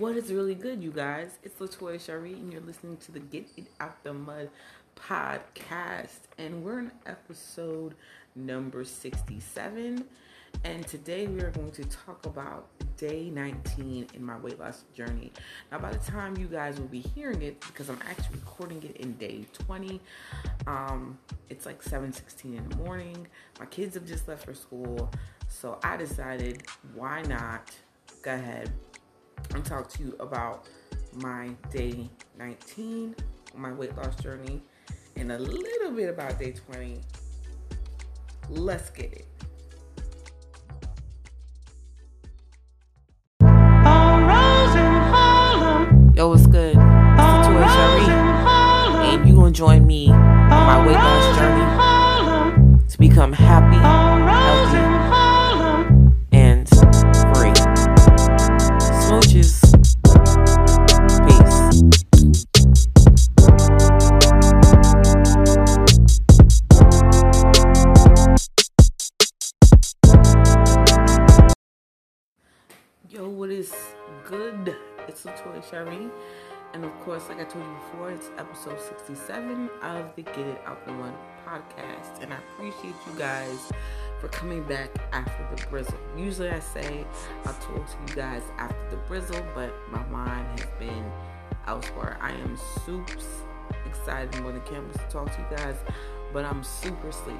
What is really good, you guys? It's Latoya Shari, and you're listening to the Get It Out the Mud podcast. And we're in episode number 67. And today we are going to talk about day 19 in my weight loss journey. Now, by the time you guys will be hearing it, because I'm actually recording it in day 20, um, it's like 7:16 in the morning. My kids have just left for school, so I decided why not go ahead and talk to you about my day 19, my weight loss journey, and a little bit about day 20. Let's get it. Yo, what's good? It's Latoya Shari, and you gonna join me on my weight loss journey to become happy, Latoya Shari. And of course, like I told you before, it's episode 67 of the Get It Out the Mud podcast. And I appreciate you guys for coming back after the brizzle. Usually I say I'll talk to you guys after the brizzle, but my mind has been elsewhere. I am soups excited more than cameras to talk to you guys, but I'm super sleepy,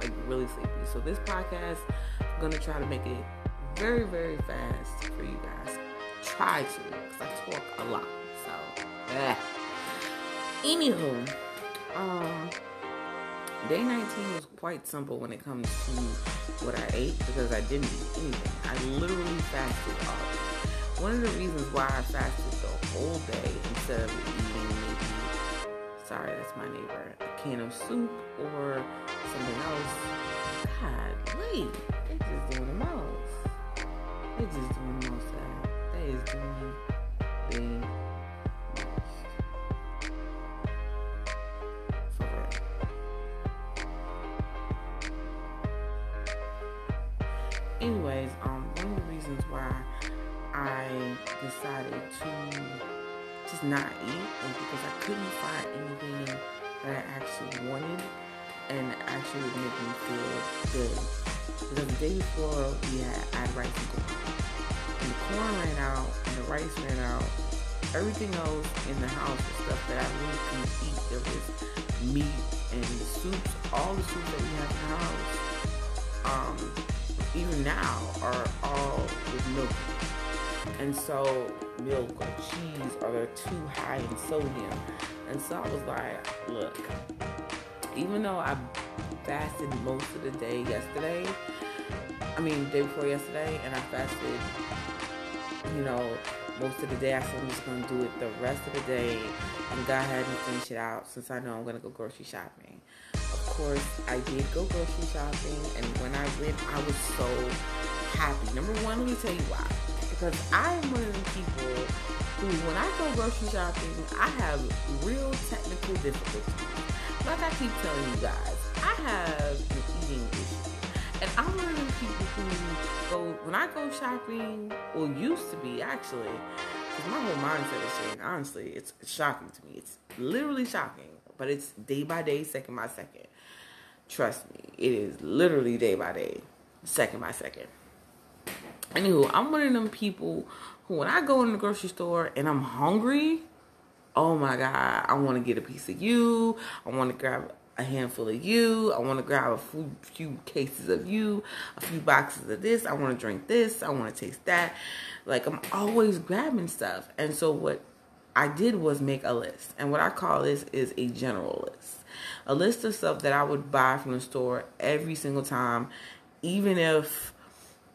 like really sleepy. So this podcast, I'm gonna try to make it very, very fast for you guys. Try to, because I talk a lot. So, eh. anywho, um, day 19 was quite simple when it comes to what I ate because I didn't eat anything. I literally fasted all. day. One of the reasons why I fasted the whole day instead of eating maybe, sorry, that's my neighbor, a can of soup or something else. God, wait, they just doing the most. They just doing the most. Sad. Is doing the most. For. Anyways, um, one of the reasons why I decided to just not eat was because I couldn't find anything that I actually wanted and actually would make me feel good. Because the day before we had I had corn. And ran out and the rice ran out. Everything else in the house was stuff that I really couldn't eat. There was meat and soups, all the soups that we have in the house. Um, even now are all with milk. And so milk or cheese are they're too high in sodium. And so I was like, look, even though I fasted most of the day yesterday, I mean day before yesterday, and I fasted, you know, most of the day, I said I'm just gonna do it the rest of the day and go ahead and finish it out since I know I'm gonna go grocery shopping. Of course, I did go grocery shopping, and when I went, I was so happy. Number one, let me tell you why. Because I am one of the people who, when I go grocery shopping, I have real technical difficulties. Like I keep telling you guys, I have an eating issue. And I'm one of people who go, when I go shopping, or used to be actually, because my whole mindset is changed. Honestly, it's shocking to me. It's literally shocking, but it's day by day, second by second. Trust me, it is literally day by day, second by second. Anywho, I'm one of them people who, when I go in the grocery store and I'm hungry, oh my God, I want to get a piece of you. I want to grab a handful of you. I want to grab a few, few cases of you, a few boxes of this. I want to drink this. I want to taste that. Like, I'm always grabbing stuff. And so, what I did was make a list. And what I call this is a general list. A list of stuff that I would buy from the store every single time, even if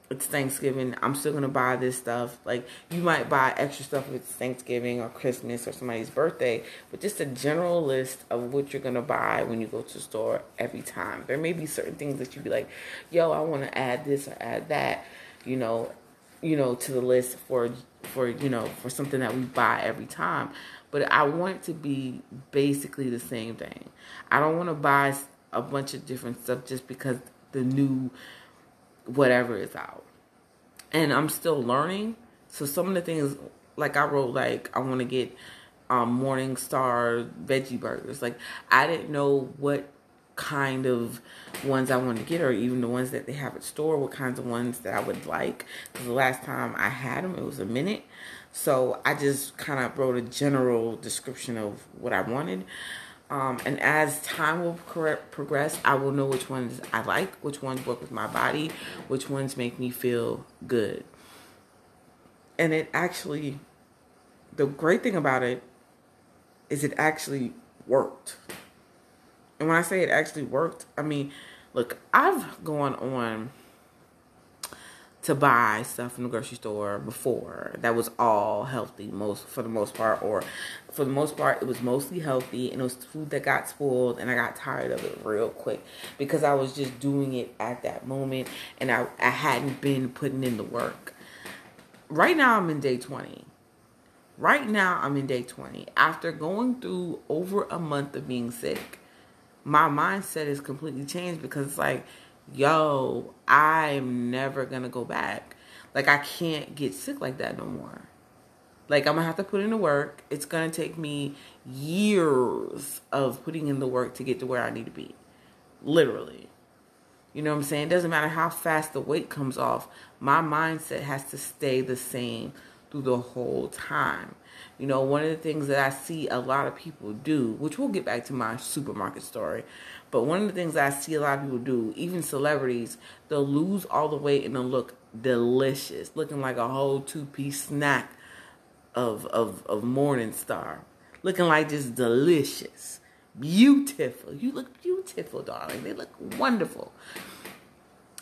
it's Thanksgiving, I'm still gonna buy this stuff. Like you might buy extra stuff if it's Thanksgiving or Christmas or somebody's birthday, but just a general list of what you're gonna buy when you go to the store every time. There may be certain things that you'd be like, yo, I wanna add this or add that, you know, you know, to the list for for, you know, for something that we buy every time. But I want it to be basically the same thing. I don't wanna buy a bunch of different stuff just because the new whatever is out. And I'm still learning. So some of the things like I wrote like I want to get um Morning Star veggie burgers. Like I didn't know what kind of ones I wanted to get, or even the ones that they have at store, what kinds of ones that I would like. Because the last time I had them, it was a minute. So I just kind of wrote a general description of what I wanted. Um, and as time will progress, I will know which ones I like, which ones work with my body, which ones make me feel good. And it actually, the great thing about it is it actually worked. And when I say it actually worked, I mean, look, I've gone on to buy stuff from the grocery store before that was all healthy most for the most part or for the most part it was mostly healthy and it was food that got spoiled and I got tired of it real quick because I was just doing it at that moment and I, I hadn't been putting in the work. Right now I'm in day 20. Right now I'm in day 20. After going through over a month of being sick, my mindset is completely changed because it's like yo, I'm never gonna go back. Like I can't get sick like that no more. Like I'm gonna have to put in the work. It's gonna take me years of putting in the work to get to where I need to be. Literally. You know what I'm saying? It doesn't matter how fast the weight comes off. My mindset has to stay the same through the whole time. You know, one of the things that I see a lot of people do, which we'll get back to my supermarket story, but one of the things I see a lot of people do, even celebrities, they'll lose all the weight and they'll look delicious, looking like a whole two piece snack of, of, of Morning Star. Looking like just delicious. Beautiful. You look beautiful, darling. They look wonderful.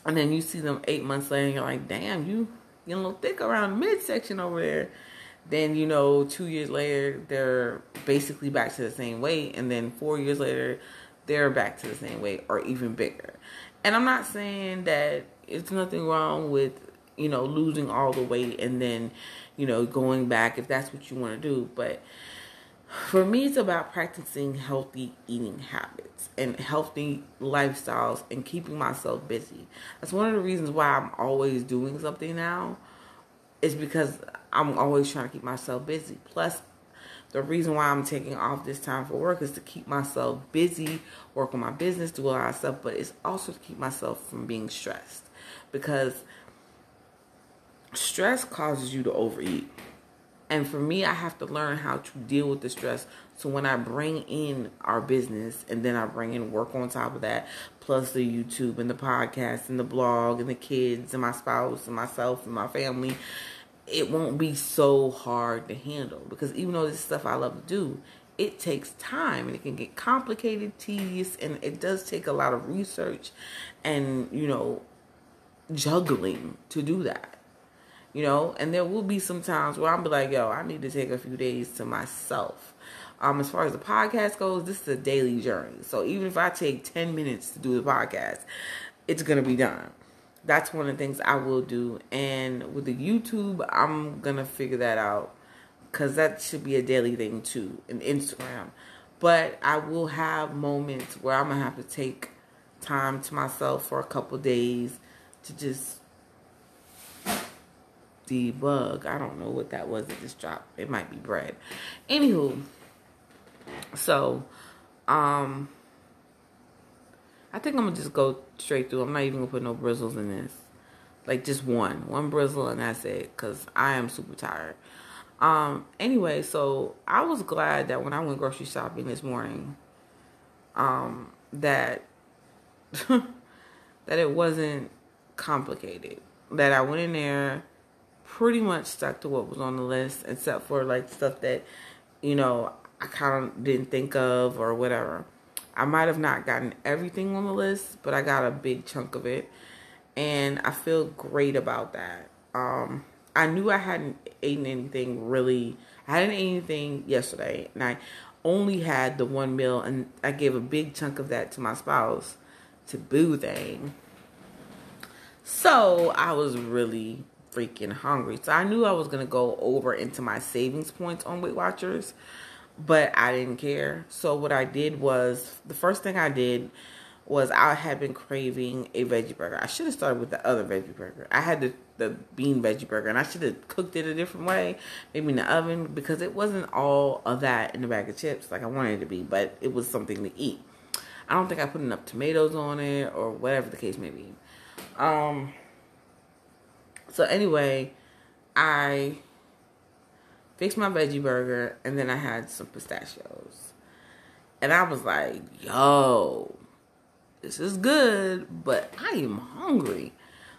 And then you see them eight months later and you're like, damn, you you a little thick around midsection over there. Then, you know, two years later, they're basically back to the same weight. And then four years later, they're back to the same weight or even bigger. And I'm not saying that it's nothing wrong with, you know, losing all the weight and then, you know, going back if that's what you want to do. But for me, it's about practicing healthy eating habits and healthy lifestyles and keeping myself busy. That's one of the reasons why I'm always doing something now, is because I'm always trying to keep myself busy. Plus, the reason why I'm taking off this time for work is to keep myself busy, work on my business, do a lot of stuff, but it's also to keep myself from being stressed because stress causes you to overeat. And for me, I have to learn how to deal with the stress. So when I bring in our business and then I bring in work on top of that, plus the YouTube and the podcast and the blog and the kids and my spouse and myself and my family, it won't be so hard to handle because even though this stuff I love to do, it takes time and it can get complicated, tedious, and it does take a lot of research and, you know, juggling to do that. You know, and there will be some times where I'll be like, yo, I need to take a few days to myself. Um, as far as the podcast goes, this is a daily journey. So even if I take 10 minutes to do the podcast, it's to be done that's one of the things I will do. And with the YouTube, I'm gonna figure that out because that should be a daily thing too. And Instagram, but I will have moments where I'm gonna have to take time to myself for a couple days to just debug. I don't know what that was that just dropped. It might be bread. Anywho, so um I think I'm gonna just go straight through. I'm not even gonna put no bristles in this. Like just one, one bristle, and that's it. Cause I am super tired. Um. Anyway, so I was glad that when I went grocery shopping this morning, um, that that it wasn't complicated. That I went in there, pretty much stuck to what was on the list, except for like stuff that, you know, I kind of didn't think of or whatever. I might have not gotten everything on the list, but I got a big chunk of it. And I feel great about that. Um, I knew I hadn't eaten anything really. I hadn't eaten anything yesterday, and I only had the one meal, and I gave a big chunk of that to my spouse to boo thing. So I was really freaking hungry. So I knew I was gonna go over into my savings points on Weight Watchers but I didn't care. So what I did was the first thing I did was I had been craving a veggie burger. I should have started with the other veggie burger. I had the, the bean veggie burger and I should have cooked it a different way, maybe in the oven, because it wasn't all of that in the bag of chips like I wanted it to be, but it was something to eat. I don't think I put enough tomatoes on it or whatever the case may be. Um so anyway, I fixed my veggie burger and then I had some pistachios. And I was like, yo, this is good, but I am hungry.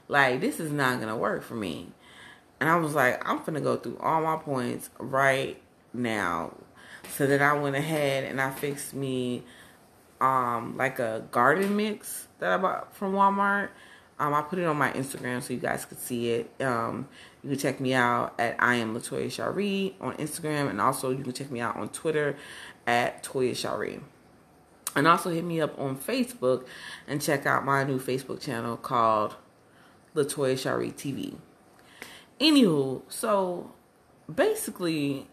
Like, this is not to work for me. And I was like, I'm to go through all my points right now. So then I went ahead and I fixed me um like a garden mix that I bought from Walmart. Um, I put it on my Instagram so you guys could see it. Um, you can check me out at I am Latoya Shari on Instagram, and also you can check me out on Twitter at Toya Shari. And also hit me up on Facebook and check out my new Facebook channel called Latoya Shari TV. Anywho, so basically,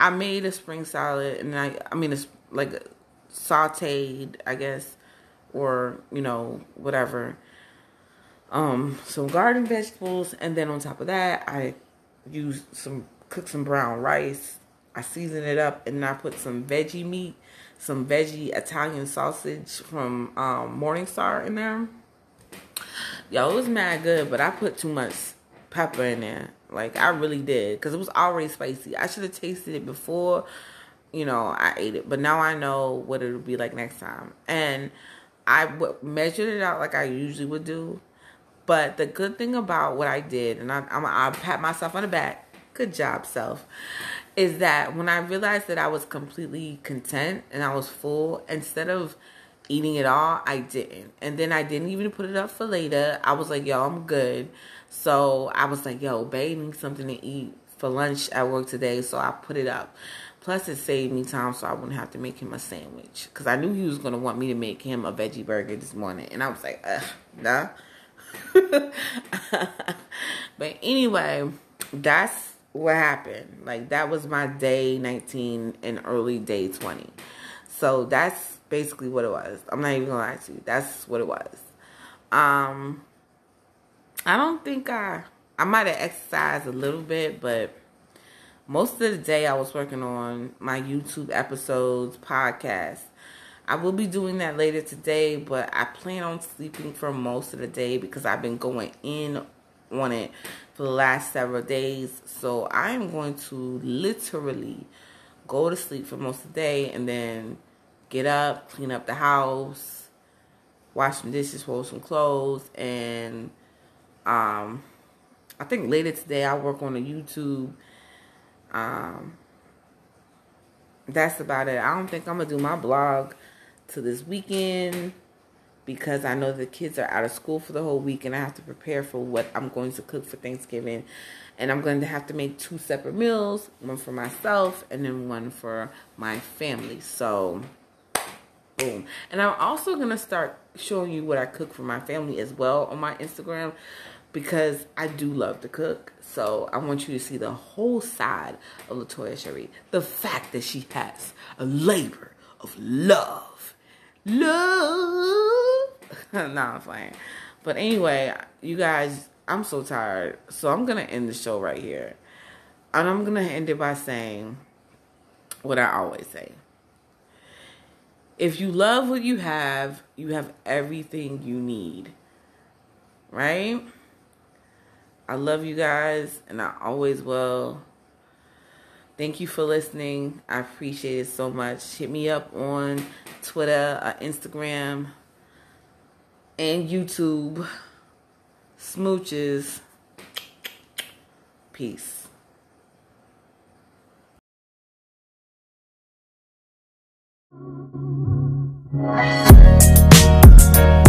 I made a spring salad, and I I mean it's like sautéed, I guess, or you know whatever. Um, some garden vegetables, and then on top of that, I use some cook some brown rice. I season it up, and I put some veggie meat some veggie Italian sausage from um, Morningstar in there. Yo, it was mad good, but I put too much pepper in there. Like I really did, because it was already spicy. I should have tasted it before, you know, I ate it. But now I know what it'll be like next time, and I w- measured it out like I usually would do. But the good thing about what I did, and I, I'm, I pat myself on the back. Good job, self is that when I realized that I was completely content and I was full, instead of eating it all, I didn't. And then I didn't even put it up for later. I was like, yo, I'm good. So I was like, yo, babe needs something to eat for lunch at work today. So I put it up. Plus, it saved me time so I wouldn't have to make him a sandwich. Because I knew he was going to want me to make him a veggie burger this morning. And I was like, ugh, nah. but anyway, that's what happened. Like that was my day 19 and early day 20. So that's basically what it was. I'm not even gonna lie to you. That's what it was. Um I don't think I I might have exercised a little bit, but most of the day I was working on my YouTube episodes, podcast. I will be doing that later today, but I plan on sleeping for most of the day because I've been going in on it for the last several days. So I am going to literally go to sleep for most of the day and then get up, clean up the house, wash some dishes, fold some clothes, and um, I think later today I'll work on the YouTube. Um, that's about it. I don't think I'm gonna do my blog to this weekend because I know the kids are out of school for the whole week and I have to prepare for what I'm going to cook for Thanksgiving. And I'm going to have to make two separate meals, one for myself and then one for my family. So, boom. And I'm also going to start showing you what I cook for my family as well on my Instagram because I do love to cook. So I want you to see the whole side of Latoya Shari. The fact that she has a labor of love. Love no, I'm playing. But anyway, you guys, I'm so tired. So I'm going to end the show right here. And I'm going to end it by saying what I always say. If you love what you have, you have everything you need. Right? I love you guys, and I always will. Thank you for listening. I appreciate it so much. Hit me up on Twitter, uh, Instagram, and YouTube. Smooches. Peace. Bye.